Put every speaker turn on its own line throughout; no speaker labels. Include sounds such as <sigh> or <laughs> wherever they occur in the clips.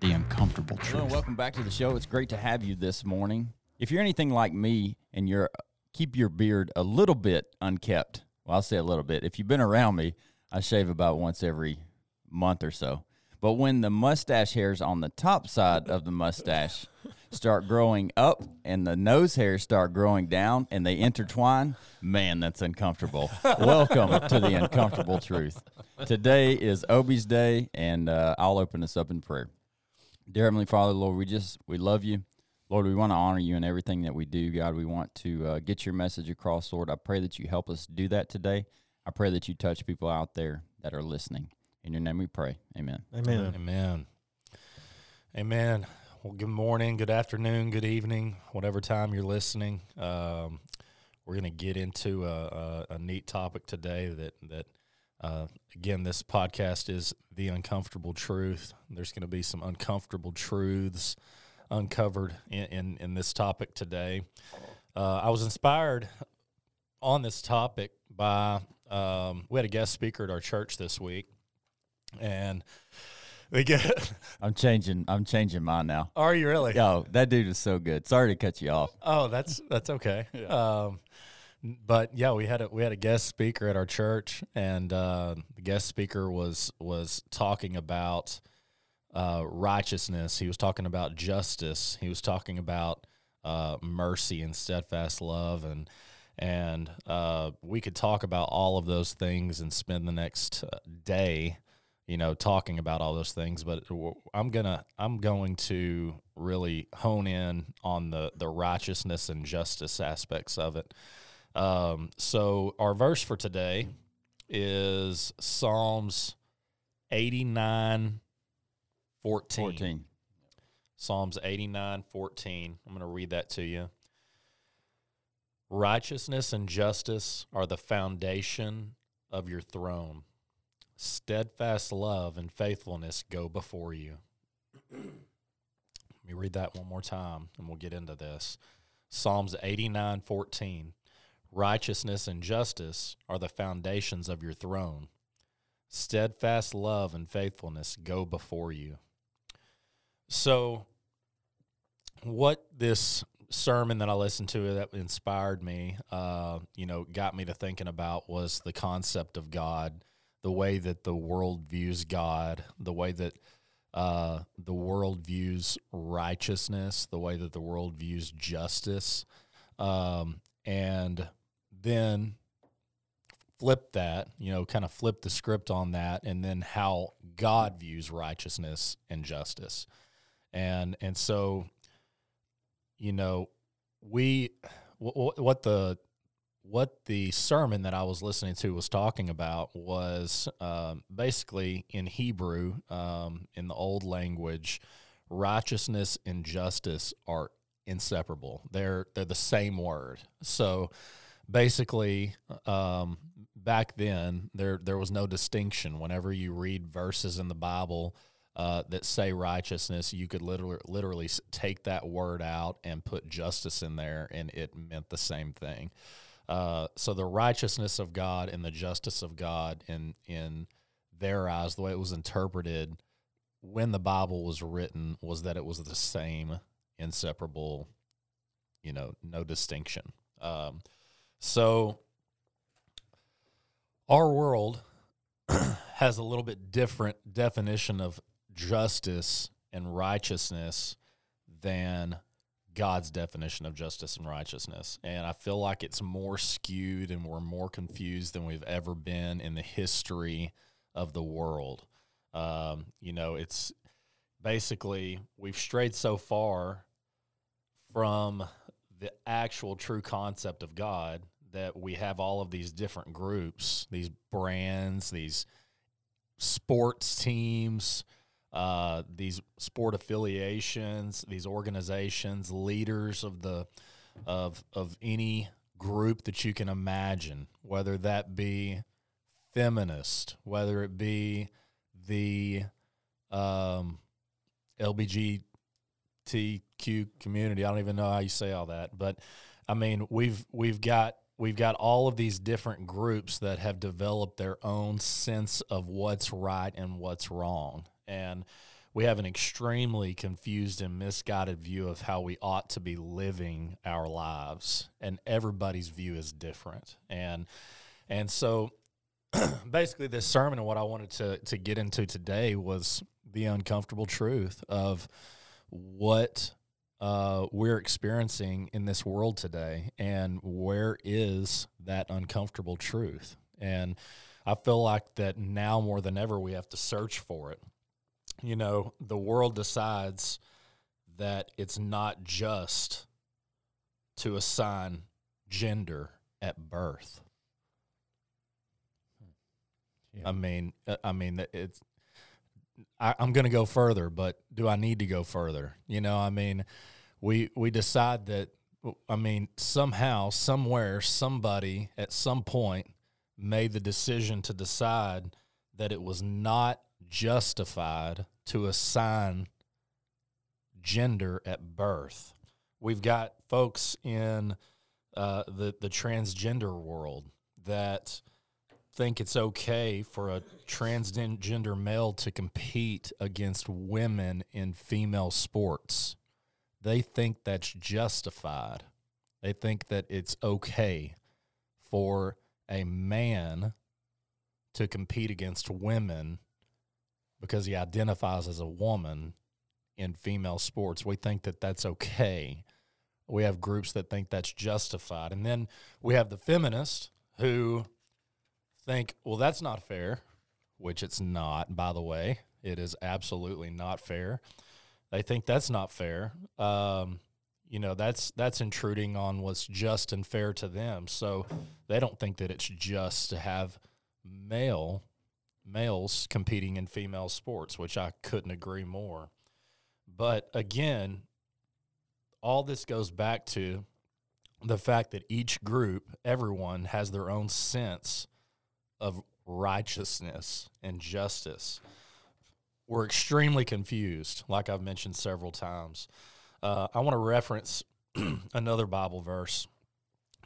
the uncomfortable truth.
and welcome back to the show. It's great to have you this morning. If you're anything like me and you're keep your beard a little bit unkept, well, I'll say a little bit. If you've been around me, I shave about once every month or so. But when the mustache hairs on the top side of the mustache start growing up and the nose hairs start growing down and they intertwine, man, that's uncomfortable. <laughs> Welcome to the uncomfortable truth. Today is Obi's day, and uh, I'll open us up in prayer. Dear Heavenly Father, Lord, we just we love you. Lord, we want to honor you in everything that we do. God, we want to uh, get your message across, Lord. I pray that you help us do that today. I pray that you touch people out there that are listening. In your name we pray. Amen.
Amen.
Amen. Amen. Well, good morning, good afternoon, good evening, whatever time you're listening. Um, we're going to get into a, a, a neat topic today that that uh, again, this podcast is the uncomfortable truth. There's going to be some uncomfortable truths uncovered in in, in this topic today. Uh, I was inspired on this topic by um, we had a guest speaker at our church this week, and they get. <laughs>
I'm changing. I'm changing mine now.
Are you really?
Yo, that dude is so good. Sorry to cut you off.
Oh, that's that's okay. <laughs> Um, but yeah, we had a we had a guest speaker at our church, and uh, the guest speaker was was talking about uh, righteousness. He was talking about justice. He was talking about uh, mercy and steadfast love, and and uh, we could talk about all of those things and spend the next uh, day, you know, talking about all those things. But I'm gonna I'm going to really hone in on the the righteousness and justice aspects of it. Um, so our verse for today is Psalms 89 14.
14.
Psalms 89 14. I'm going to read that to you. Righteousness and justice are the foundation of your throne. Steadfast love and faithfulness go before you. Let me read that one more time and we'll get into this. Psalms 89 14. Righteousness and justice are the foundations of your throne. Steadfast love and faithfulness go before you. So, what this sermon that I listened to that inspired me, uh, you know, got me to thinking about was the concept of God, the way that the world views God, the way that uh, the world views righteousness, the way that the world views justice, um, and then flip that, you know, kind of flip the script on that, and then how God views righteousness and justice. And and so you know we w- what the what the sermon that I was listening to was talking about was um, basically in Hebrew um, in the old language righteousness and justice are inseparable. They're they're the same word. So basically um, back then there there was no distinction whenever you read verses in the Bible uh, that say righteousness, you could literally literally take that word out and put justice in there, and it meant the same thing. Uh, so the righteousness of God and the justice of God in in their eyes, the way it was interpreted when the Bible was written, was that it was the same, inseparable, you know, no distinction. Um, so our world <clears throat> has a little bit different definition of justice and righteousness than God's definition of justice and righteousness. And I feel like it's more skewed and we're more confused than we've ever been in the history of the world. Um, you know, it's basically we've strayed so far from the actual true concept of God that we have all of these different groups, these brands, these sports teams, uh, these sport affiliations, these organizations, leaders of the of of any group that you can imagine, whether that be feminist, whether it be the um, LBGTQ community. I don't even know how you say all that, but I mean we've we've got we've got all of these different groups that have developed their own sense of what's right and what's wrong, and we have an extremely confused and misguided view of how we ought to be living our lives and everybody's view is different and and so <clears throat> basically this sermon and what I wanted to to get into today was the uncomfortable truth of what uh, we're experiencing in this world today and where is that uncomfortable truth and I feel like that now more than ever we have to search for it you know, the world decides that it's not just to assign gender at birth. Yeah. I mean, uh, I mean, that it's. I, I'm going to go further, but do I need to go further? You know, I mean, we we decide that. I mean, somehow, somewhere, somebody at some point made the decision to decide that it was not justified to assign gender at birth. We've got folks in uh, the the transgender world that think it's okay for a transgender male to compete against women in female sports. They think that's justified. They think that it's okay for a man to compete against women because he identifies as a woman in female sports. We think that that's okay. We have groups that think that's justified. And then we have the feminists who think, well, that's not fair, which it's not, by the way. It is absolutely not fair. They think that's not fair. Um, you know, that's that's intruding on what's just and fair to them. So they don't think that it's just to have male males competing in female sports, which I couldn't agree more. But again, all this goes back to the fact that each group, everyone, has their own sense of righteousness and justice. We're extremely confused, like I've mentioned several times. Uh, I want to reference <clears throat> another Bible verse.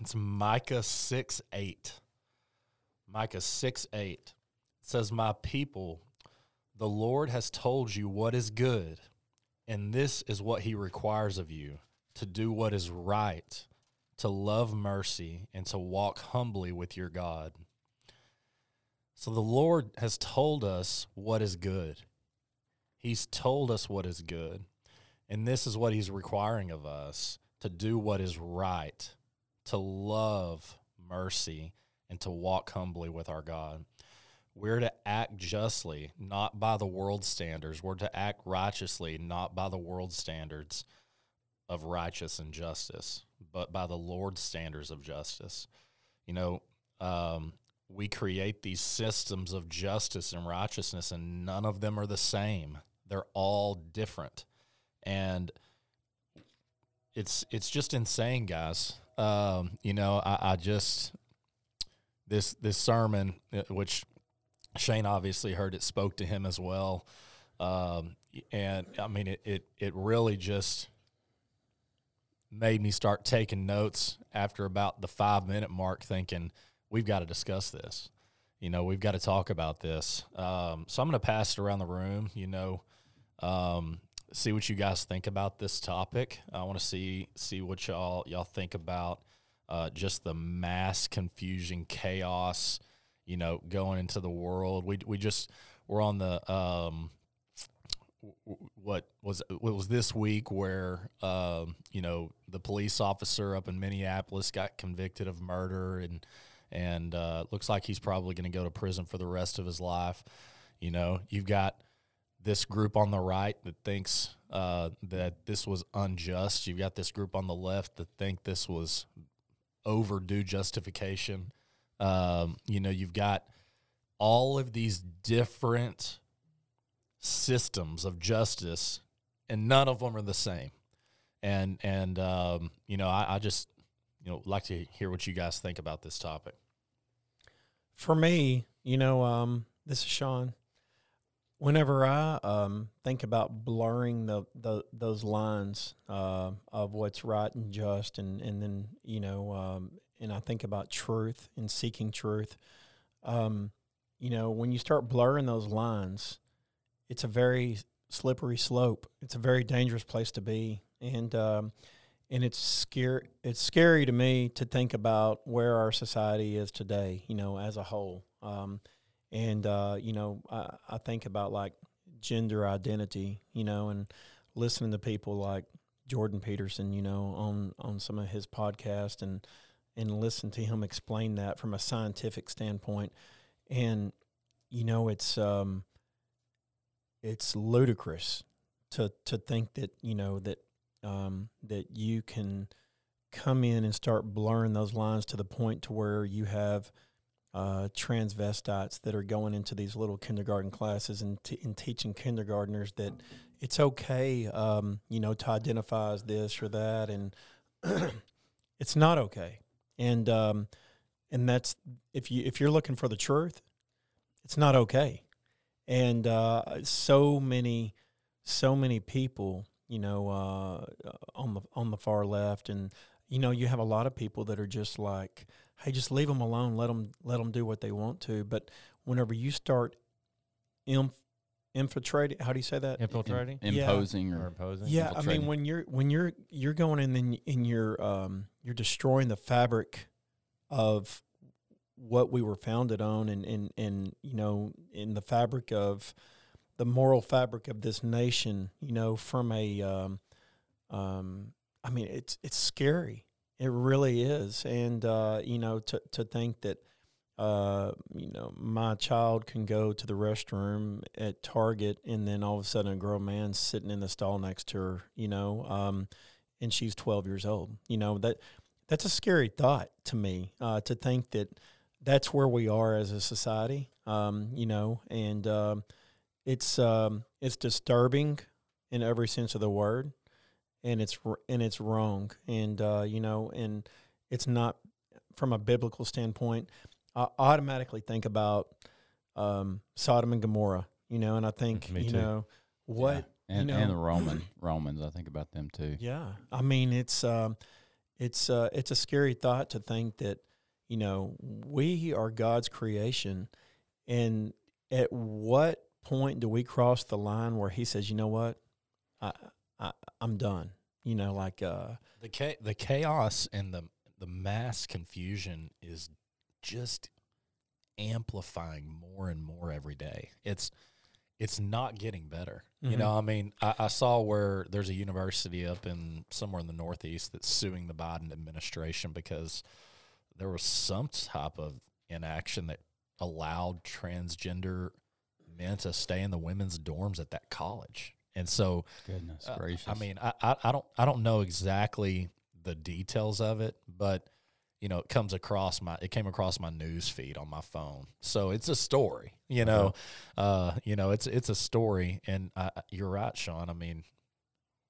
It's Micah 6 8. Micah 6 8 says, My people, the Lord has told you what is good, and this is what he requires of you to do what is right, to love mercy, and to walk humbly with your God. So the Lord has told us what is good. He's told us what is good. And this is what He's requiring of us to do what is right, to love mercy, and to walk humbly with our God. We're to act justly, not by the world standards. We're to act righteously, not by the world standards of righteous and justice, but by the Lord's standards of justice. You know, um, we create these systems of justice and righteousness, and none of them are the same. They're all different, and it's it's just insane, guys. Um, you know, I, I just this this sermon, uh, which Shane obviously heard it spoke to him as well. Um, and I mean, it, it, it really just made me start taking notes after about the five minute mark, thinking, we've got to discuss this. You know, we've got to talk about this. Um, so I'm going to pass it around the room, you know, um, see what you guys think about this topic. I want to see, see what y'all, y'all think about uh, just the mass confusion, chaos, you know, going into the world. We we just we're on the um, what was what was this week where um, you know the police officer up in Minneapolis got convicted of murder and and uh, looks like he's probably going to go to prison for the rest of his life. You know, you've got this group on the right that thinks uh, that this was unjust. You've got this group on the left that think this was overdue justification. Um, you know, you've got all of these different systems of justice, and none of them are the same. And and um, you know, I, I just you know like to hear what you guys think about this topic.
For me, you know, um, this is Sean. Whenever I um, think about blurring the, the those lines uh, of what's right and just, and and then you know, um, and I think about truth and seeking truth, um, you know, when you start blurring those lines, it's a very slippery slope. It's a very dangerous place to be, and um, and it's scary. It's scary to me to think about where our society is today. You know, as a whole. Um, and uh, you know, I, I think about like gender identity. You know, and listening to people like Jordan Peterson. You know, on on some of his podcast and and listen to him explain that from a scientific standpoint. And you know, it's um, it's ludicrous to to think that you know that um, that you can come in and start blurring those lines to the point to where you have uh, transvestites that are going into these little kindergarten classes and, t- and teaching kindergartners that it's okay, um, you know, to identify as this or that, and <clears throat> it's not okay. And um, and that's if you if you're looking for the truth, it's not okay. And uh, so many so many people you know, uh, on the on the far left, and you know, you have a lot of people that are just like, hey, just leave them alone, let them let them do what they want to. But whenever you start inf- infiltrating, how do you say that?
Infiltrating
Im-
Yeah.
imposing
or
or
imposing.
Yeah, I mean, when you're when you're you're going in and, and you're um, you're destroying the fabric of what we were founded on, and and and you know, in the fabric of the moral fabric of this nation, you know, from a, um, um, I mean, it's it's scary. It really is, and uh, you know, to to think that, uh, you know, my child can go to the restroom at Target, and then all of a sudden, a grown man's sitting in the stall next to her, you know, um, and she's twelve years old. You know that that's a scary thought to me. Uh, to think that that's where we are as a society. Um, you know, and um, it's um, it's disturbing in every sense of the word, and it's and it's wrong, and uh, you know, and it's not from a biblical standpoint. I automatically think about um, Sodom and Gomorrah, you know, and I think
Me
you know what
Yeah. and
you
and the Roman <clears throat> Romans. I think about them too.
yeah, I mean it's um, it's uh, it's a scary thought to think that you know we are God's creation, and at what point do we cross the line where He says, you know what, I, I I'm done. You know, like uh,
The cha- the chaos and the the mass confusion is just amplifying more and more every day. It's it's not getting better. You
Mhm.
know, I mean, I, I saw where there's a university up in somewhere in the Northeast that's suing the Biden administration because there was some type of inaction that allowed transgender men to stay in the women's dorms at that college. And so
Goodness
uh,
gracious!
I mean, I, I, I don't I don't know exactly the details of it, but you know, it comes across my it came across my news feed on my phone. So it's a story, you know. Uh, you know, it's it's a story and I- you're right, Sean. I mean,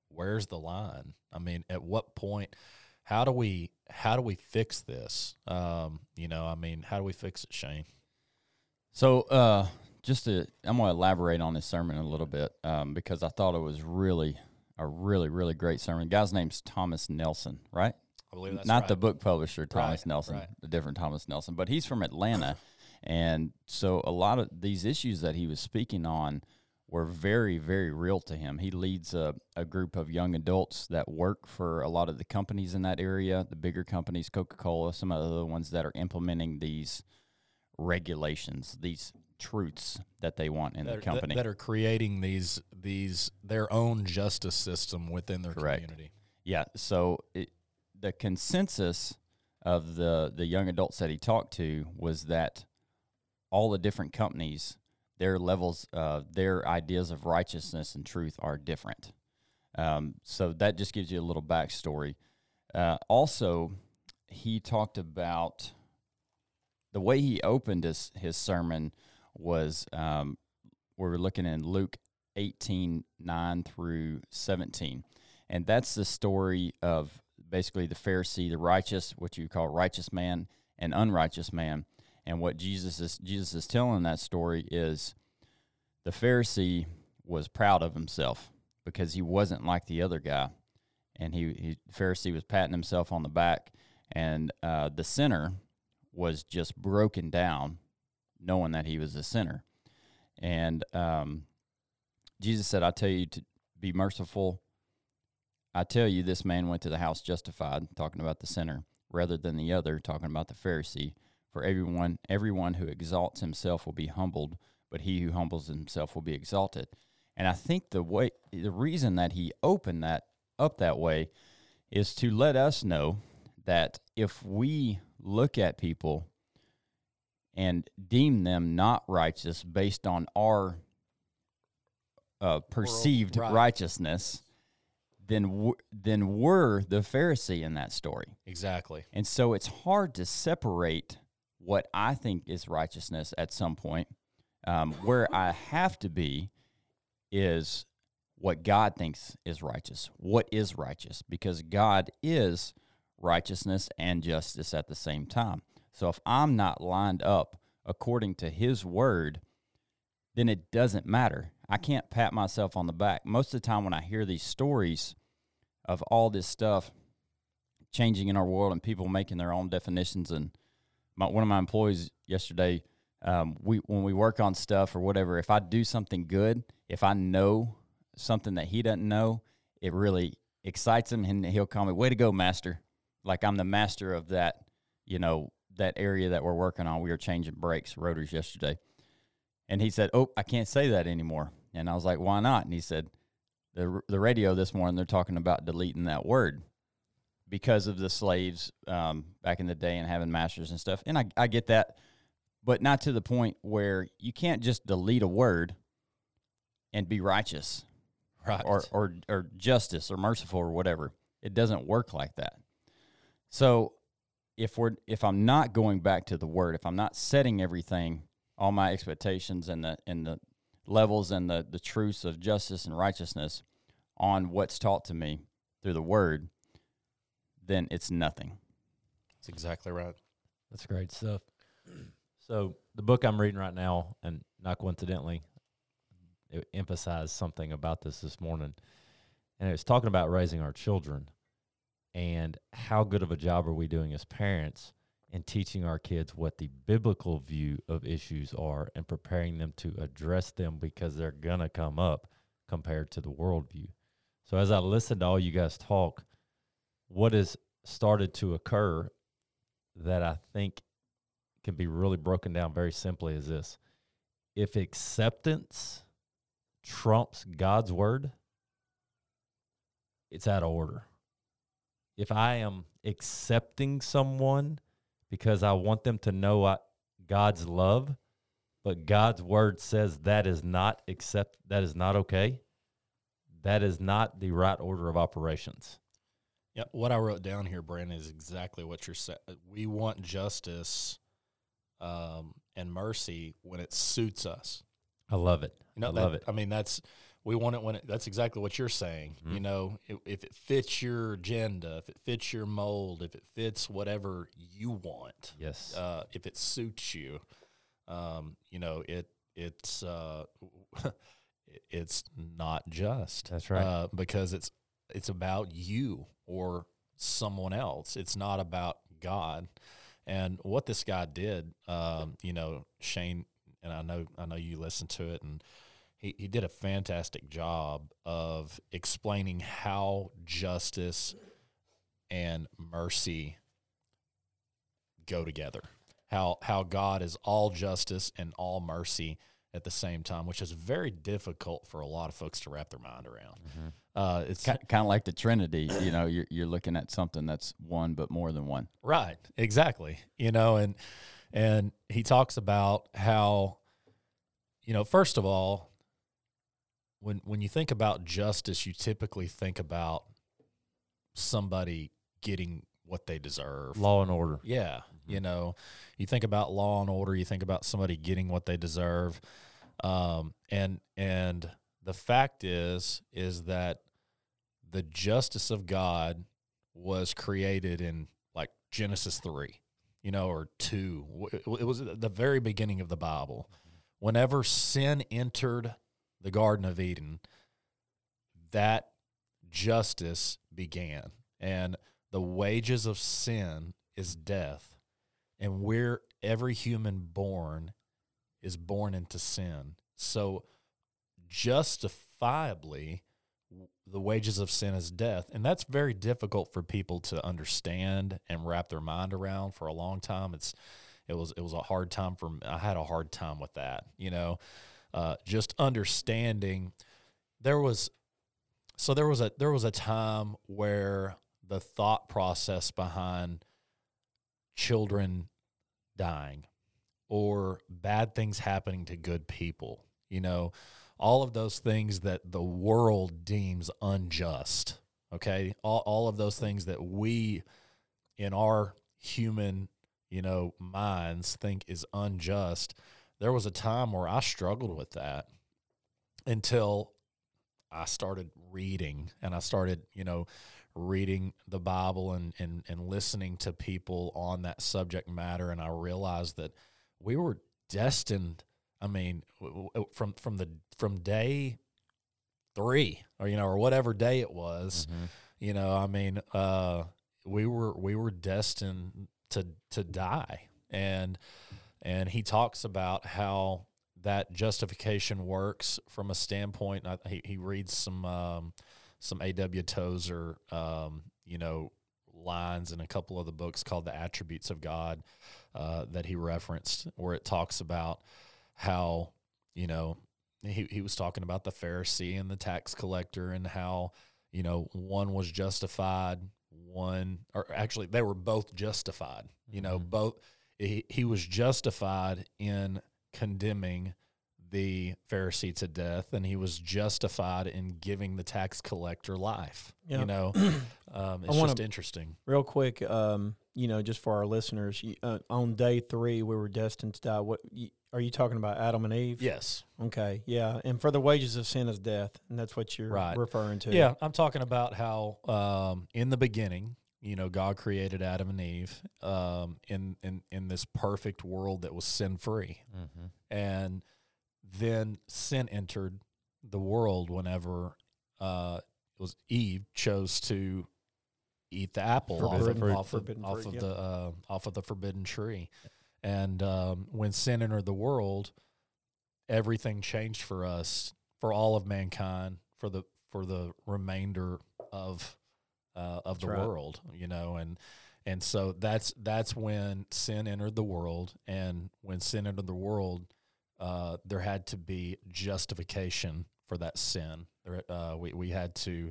where's the line? I mean, at what point how do we how do we fix this? Um, you know, I mean, how do we fix it, Shane?
So, uh, just to, I'm going to elaborate on this sermon a little bit um, because I thought it was really a really, really great sermon. The guy's name's Thomas Nelson, right?
I believe that's
Not
right.
the book publisher, Thomas
Right,
Nelson,
right.
the different Thomas Nelson, but he's from Atlanta. and so a lot of these issues that he was speaking on were very, very real to him. He leads a, a group of young adults that work for a lot of the companies in that area, the bigger companies, Coca Cola, some of the other ones that are implementing these regulations, these truths that they want in
that,
the
are-
company.
that are creating these these their own justice system within their
Correct.
community.
Yeah. So it, the consensus of the the young adults that he talked to was that all the different companies, their levels, uh, their ideas of righteousness and truth are different. Um, so that just gives you a little backstory. Uh, also, he talked about the way he opened his his sermon was um, we were looking in Luke 18 9 through 17. And that's the story of basically the Pharisee, the righteous, what you call righteous man and unrighteous man. And what Jesus is Jesus is telling that story is the Pharisee was proud of himself because he wasn't like the other guy, and he, he Pharisee was patting himself on the back, and uh, the sinner was just broken down, knowing that he was a sinner, and um, Jesus said, "I tell you to be merciful." I tell you, this man went to the house justified, talking about the sinner, rather than the other, talking about the Pharisee. For everyone, everyone who exalts himself will be humbled, but he who humbles himself will be exalted. And I think the way the reason that he opened that up that way is to let us know that if we look at people and deem them not righteous based on our uh, perceived
right.
righteousness, then w- then we're the Pharisee in that story.
Exactly.
And so it's hard to separate what I think is righteousness at some point. Um, where I have to be is what God thinks is righteous. What is righteous? Because God is righteousness and justice at the same time. So if I'm not lined up according to His word, then it doesn't matter. I can't pat myself on the back. Most of the time, when I hear these stories of all this stuff changing in our world and people making their own definitions, and my, one of my employees yesterday, um, we when we work on stuff or whatever, if I do something good, if I know something that he doesn't know, it really excites him, and he'll call me, "Way to go, master!" Like I'm the master of that, you know, that area that we're working on. We were changing brakes, rotors yesterday, and he said, "Oh, I can't say that anymore." And I was like, "Why not?" And he said, "the The radio this morning they're talking about deleting that word." Because of the slaves um, back in the day and having masters and stuff, and I, I get that, but not to the point where you can't just delete a word and be righteous <laughs>
Right.
or, or or justice or merciful or whatever. It doesn't work like that. So if we're if I'm not going back to the word, if I'm not setting everything, all my expectations and the and the levels and the the truths of justice and righteousness on what's taught to me through the word, then it's nothing.
That's exactly right.
That's great stuff. So the book I'm reading right now, and not coincidentally, it emphasized something about this this morning, and it was talking about raising our children, and how good of a job are we doing as parents in teaching our kids what the biblical view of issues are and preparing them to address them because they're gonna come up compared to the worldview. So as I listened to all you guys talk, what has started to occur that I think can be really broken down very simply is this. If acceptance trumps God's word, it's out of order. If I am accepting someone because I want them to know I, God's love, but God's word says that is not accept that is not okay, that is not the right order of operations.
Yeah, what I wrote down here, Brandon, is exactly what you're saying. We want justice um, and mercy when it suits us.
I love it.
You know,
I
that-
love it.
I mean, that's we want it when it, that's exactly what you're saying. You
Mhm.
know, if, if it fits your agenda, if it fits your mold, if it fits whatever you want,
Yes.
uh, if it suits you, um, you know, it it's uh, <laughs> it's not just.
That's right.
Uh, because it's it's about you or someone else. It's not about God. And what this guy did, um, you know, Shane, and I know I know you listened to it, and he, he did a fantastic job of explaining how justice and mercy go together. How how God is all justice and all mercy at the same time, which is very difficult for a lot of folks to wrap their mind around. Uh, it's
Kind of like the Trinity, you know, you're you're looking at something that's one but more than one.
Right. Exactly. You know, and and he talks about how you know, first of all, when when you think about justice, you typically think about somebody getting what they deserve.
Law and order.
Yeah. You know, you think about law and order, you think about somebody getting what they deserve. Um, and and the fact is is that the justice of God was created in like Genesis 3, you know, or 2. It was the very beginning of the Bible. Whenever sin entered the Garden of Eden, that justice began. And the wages of sin is death. And we're every human born is born into sin. So justifiably the wages of sin is death and that's very difficult for people to understand and wrap their mind around for a long time it's it was it was a hard time for. I had a hard time with that you know uh, just understanding there was so there was a there was a time where the thought process behind children dying or bad things happening to good people you know all of those things that the world deems unjust okay? All, all of those things that we in our human you know minds think is unjust there was a time where i struggled with that until i started reading and i started you know reading the bible and and, and listening to people on that subject matter and i realized that we were destined I mean, from from the from day three, or you know, or whatever day it was,
Mm-hmm.
you know, I mean, uh, we were we were destined to to die, and and he talks about how that justification works from a standpoint. I, he he reads some um, some A.W. Tozer, um, you know, lines in a couple of the books called the Attributes of God uh, that he referenced, where it talks about how you know he he was talking about the Pharisee and the tax collector and how you know one was justified, one or actually they were both justified. You know,
Mhm.
both he, he was justified in condemning the Pharisee to death, and he was justified in giving the tax collector life.
Yeah.
You know, <clears throat> um, it's
wanna-
just interesting.
Real quick, um, you know, just for our listeners, uh, on day three, we were destined to die. What are you talking about? Adam and Eve?
Yes.
Okay. Yeah. And for the wages of sin is death, and that's what you're
Right.
referring to.
Yeah, I'm talking about how um, in the beginning, you know, God created Adam and Eve um, in in in this perfect world that was sin free,
Mm-hmm.
and then sin entered the world whenever uh, it was Eve chose to eat the apple off of,
Forbidden fruit.
off of, off
fruit,
of
yep.
the uh, off of the forbidden tree, and um, when sin entered the world, everything changed for us, for all of mankind, for the for the remainder of uh, of the
right.
world, you know, and and so that's that's when sin entered the world, and when sin entered the world, uh, there had to be justification for that sin. There, uh, we we had to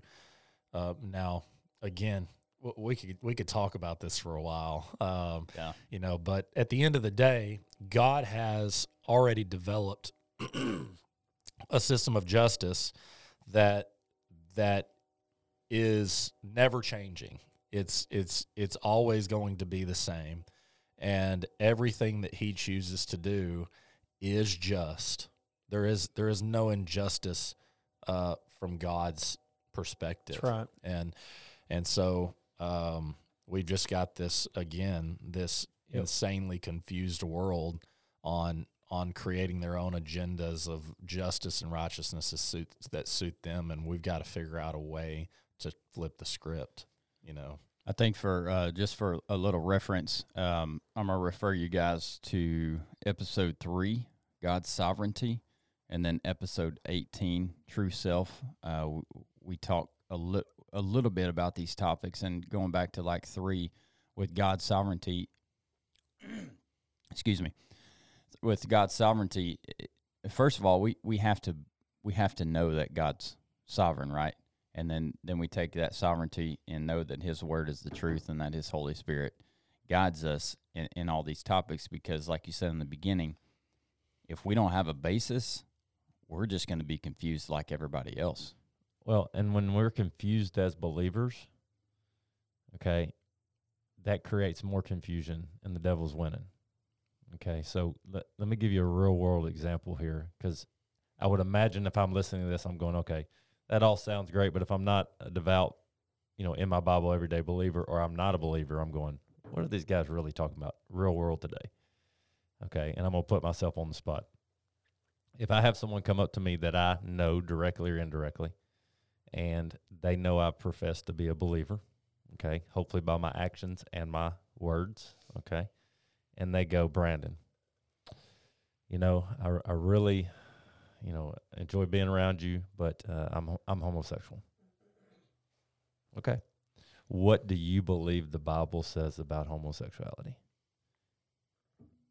uh, now again. We could we could talk about this for a while, um,
Yeah.
you know. But at the end of the day, God has already developed <clears throat> a system of justice that that is never changing. It's it's it's always going to be the same, and everything that He chooses to do is just. There is there is no injustice uh, from God's perspective
That's right.
and and so um, we just got this again this
Yep.
insanely confused world on on creating their own agendas of justice and righteousness that suit that suit them and we've got to figure out a way to flip the script you know
I think for uh, just for a little reference, um, I'm gonna refer you guys to episode three, God's sovereignty, and then episode 18, True Self. Uh, w- we talk a little a little bit about these topics, and going back to like three with God's sovereignty. <clears throat> excuse me, with God's sovereignty. First of all, we we have to we have to know that God's sovereign, right? And then then we take that sovereignty and know that his word is the truth and that his holy spirit guides us in, in all these topics because like you said in the beginning if we don't have a basis we're just going to be confused like everybody else
Well, and when we're confused as believers, okay, that creates more confusion and the devil's winning. Okay, so let, let me give you a real world example here because I would imagine if I'm listening to this, I'm going, okay, that all sounds great, but if I'm not a devout, you know, in my Bible everyday believer, or I'm not a believer, I'm going, what are these guys really talking about? Real world today. Okay, and I'm gonna put myself on the spot. If I have someone come up to me that I know directly or indirectly, and they know I profess to be a believer, okay, hopefully by my actions and my words, okay, and they go, Brandon, you know, I, I really, you know, enjoy being around you, but uh, I'm I'm homosexual. Okay, what do you believe the Bible says about homosexuality?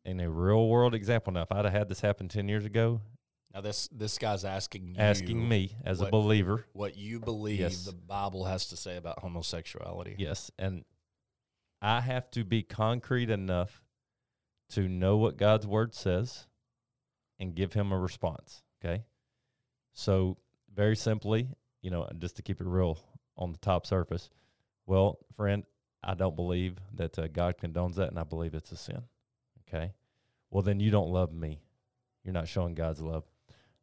In a real world example, now if I'd have had this happen ten years ago,
Now this this guy's asking
asking me as a believer,
what you believe
Yes.
the Bible has to say about homosexuality.
Yes, and I have to be concrete enough to know what God's word says and give him a response, okay? So, very simply, you know, just to keep it real on the top surface, well, friend, I don't believe that uh, God condones that and I believe it's a sin. Okay? Well, then you don't love me. You're not showing God's love.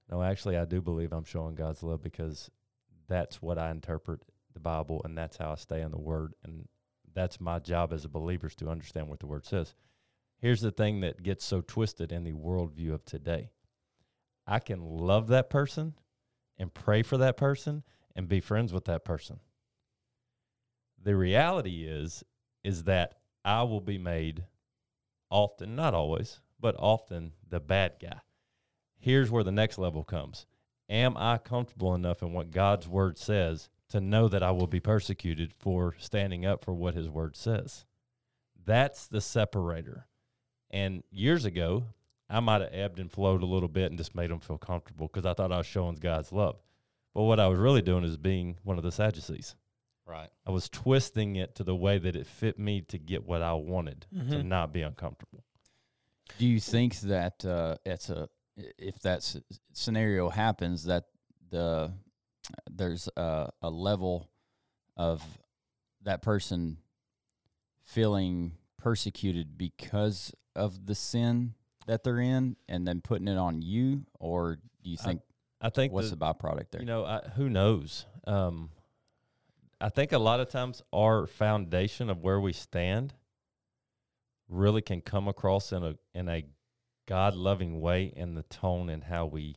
No, actually, I do believe I'm showing God's love because that's what I interpret the Bible, and that's how I stay in the Word, and that's my job as a believer is to understand what the Word says. Here's the thing that gets so twisted in the worldview of today: I can love that person and pray for that person and be friends with that person. The reality is is that I will be made often, not always, but often the bad guy. Here's where the next level comes. Am I comfortable enough in what God's word says to know that I will be persecuted for standing up for what his word says? That's the separator. And years ago, I might have ebbed and flowed a little bit and just made them feel comfortable because I thought I was showing God's love. But what I was really doing is being one of the Sadducees.
Right.
I was twisting it to the way that it fit me to get what I wanted to
Mhm.
not be uncomfortable.
Do you think that uh, it's a if that scenario happens that the there's a, a level of that person feeling persecuted because of the sin that they're in, and then putting it on you, or do you think
I think
what's
the-
the byproduct there?
You know, I, who knows? Um, I think a lot of times our foundation of where we stand really can come across in a in a God loving way in the tone and how we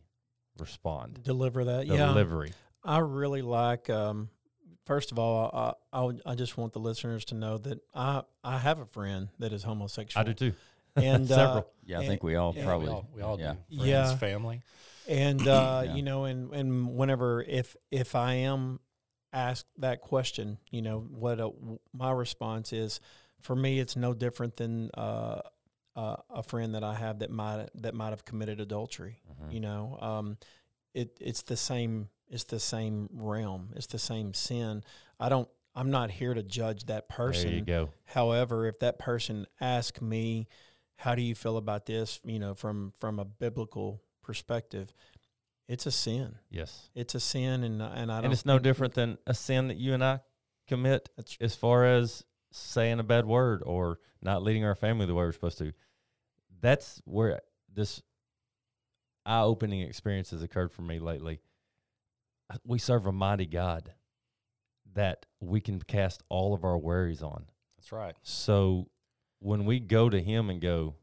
respond.
Deliver that. Yeah.
Delivery.
I really like. Um, first of all, I, I I just want the listeners to know that I I have a friend that is homosexual.
I do too.
And <laughs> uh,
Several.
yeah, I
and-
think we all
and-
probably
we all, we all
yeah.
do. Friends,
Yeah.
family.
and <clears throat> uh,
Yeah.
you know, and and whenever if if I am asked that question, you know, what a, my response is, for me, it's no different than uh, uh, a friend that I have that might that might have committed adultery.
Mhm.
You know, um, it it's the same. It's the same realm. It's the same sin. I don't. I'm not here to judge that person.
There you go.
However, if that person asks me, "How do you feel about this?" You know, from from a biblical perspective, it's a sin.
Yes.
It's a sin, and and I don't.
And it's no
think-
different than a sin that you and I commit
That's
as far as saying a bad word or not leading our family the way we're supposed to. That's where this eye opening experience has occurred for me lately. Uh, We serve a mighty God that we can cast all of our worries on.
That's right.
So when we go to Him and go,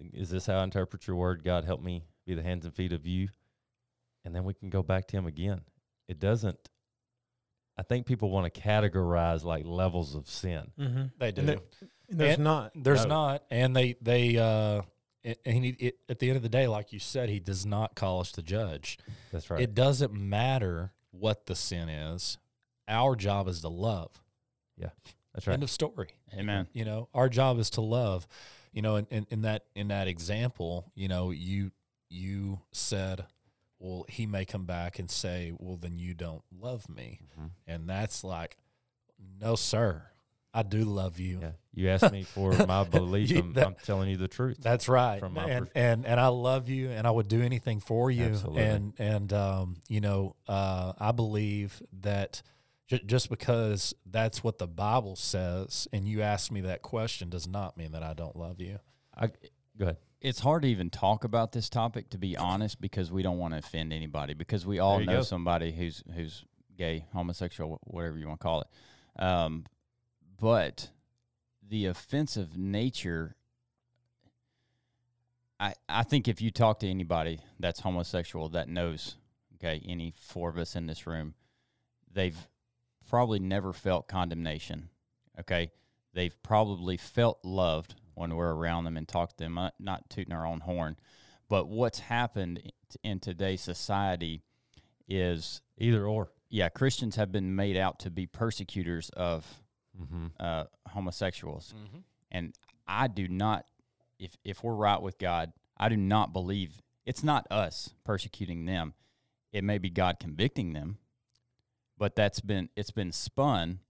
Is this how I interpret your word? God, help me be the hands and feet of you. And then we can go back to Him again. It doesn't, I think people want to categorize like levels of sin.
Mhm.
They do.
And there- and there's
And
not.
There's
No.
not, and they they uh, and he, it, at the end of the day, like you said, he does not call us to judge.
That's right.
It doesn't matter what the sin is. Our job is to love.
Yeah, that's right.
End of story.
Amen.
You know, our job is to love. You know, in, in, in that in that example, you know, you you said, well, he may come back and say, well, then you don't love me,
Mhm.
and that's like, no, sir, I do love you.
Yeah. You asked me for <laughs> my belief.
You-
I'm,
that-
I'm telling you the truth.
That's right.
From my
and, and and I love you and I would do anything for you.
Absolutely.
And and um, you know, uh, I believe that j- just because that's what the Bible says and you ask me that question does not mean that I don't love you.
I, Go ahead.
it's hard to even talk about this topic to be honest because we don't want to offend anybody because we all know
go.
somebody who's who's gay, homosexual, whatever you want to call it. Um, but the offensive nature, I I think if you talk to anybody that's homosexual that knows, okay, any four of us in this room, they've probably never felt condemnation. Okay, they've probably felt loved when we're around them and talk to them, not, not tooting our own horn. But what's happened in today's society is,
Either or.
yeah, Christians have been made out to be persecutors of
Mm-hmm.
uh, homosexuals,
Mm-hmm.
and I do not. If if we're right with God, I do not believe it's not us persecuting them. It may be God convicting them, but that's been it's been spun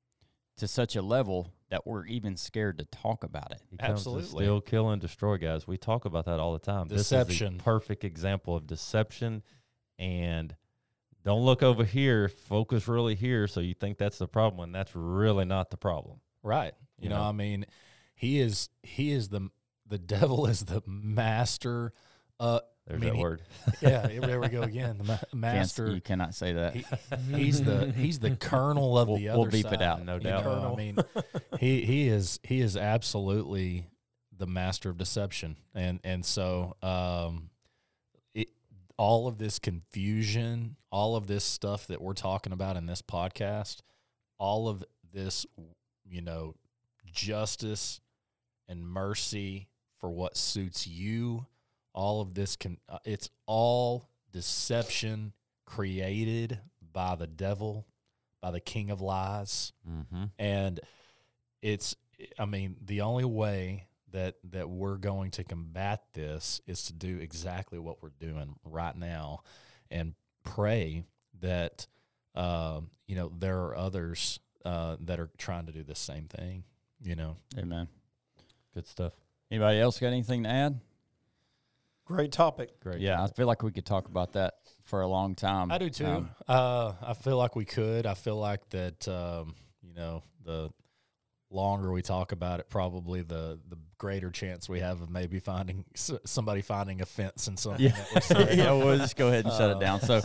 to such a level that we're even scared to talk about it.
He
Absolutely.
to steal, kill, and destroy, guys. We talk about that all the time. This is
Deception.
perfect example of deception. And don't look over here. Focus really here. So you think that's the problem, and that's really not the problem.
Right. You,
You
know,
know?
I mean, he is he is the the <laughs> devil is the master. Uh,
There's
mean,
that
he-
word. <laughs>
yeah, there we go again. The ma-
Can't-
master.
you cannot say that.
He, he's the he's the colonel of
We'll-
the
we'll
other
beep it out.
No doubt.
know? I mean, he he is he is absolutely the master of deception, and and so um, it all of this confusion, all of this stuff that we're talking about in this podcast, all of this, you know, justice and mercy for what suits you, all of this can uh, it's all deception created by the devil, by the king of lies
Mm-hmm.
and it's i mean the only way that that we're going to combat this is to do exactly what we're doing right now and pray that um, you know there are others uh, that are trying to do the same thing you know
Amen.
Good stuff.
Anybody else got anything to add?
Great topic.
Great.
Yeah, I feel like we could talk about that for a long time.
i do too
Um,
uh, i feel like we could i feel like that um, you know the longer we talk about it probably the the greater chance we have of maybe finding s- somebody finding a fence in something <laughs>
yeah,
that we say.
yeah. We'll just go ahead and shut it
Uh,
down. So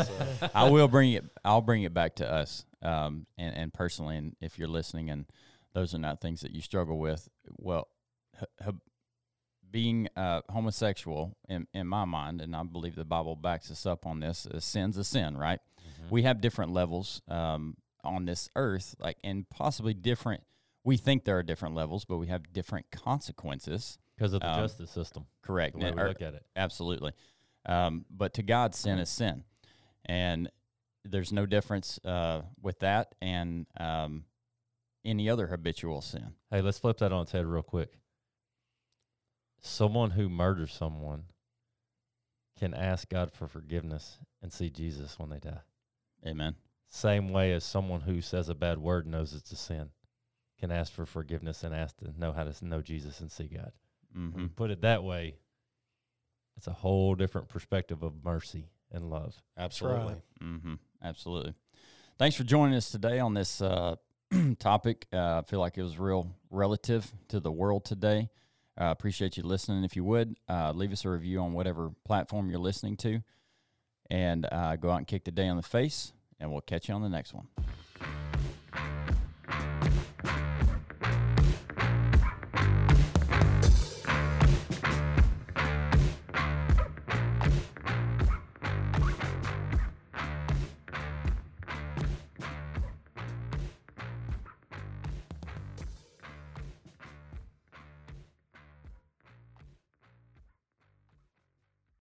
I will bring it. I'll bring it back to us, um, and and personally, and if you're listening, and those are not things that you struggle with, well, h- h- being uh, homosexual in in my mind, and I believe the Bible backs us up on this. A sin's a sin, right?
Mhm.
We have different levels um, on this earth, like and possibly different. We think there are different levels, but we have different consequences.
Because of the
Um,
justice system,
Correct.
the
Or-
look at it.
Absolutely. Um, but to God, sin is sin. And there's no difference uh, with that and um, any other habitual sin.
Hey, let's flip that on its head real quick. Someone who murders someone can ask God for forgiveness and see Jesus when they die.
Amen.
Same way as someone who says a bad word knows it's a sin can ask for forgiveness and ask to know how to know Jesus and see God. When
hmm
put it that way, it's a whole different perspective of mercy and love.
absolutely
hmm Absolutely. Thanks for joining us today on this uh, <clears throat> topic. Uh, I feel like it was real relative to the world today. Uh, appreciate you listening. If you would, uh, leave us a review on whatever platform you're listening to. And uh, go out and kick the day on the face, and we'll catch you on the next one.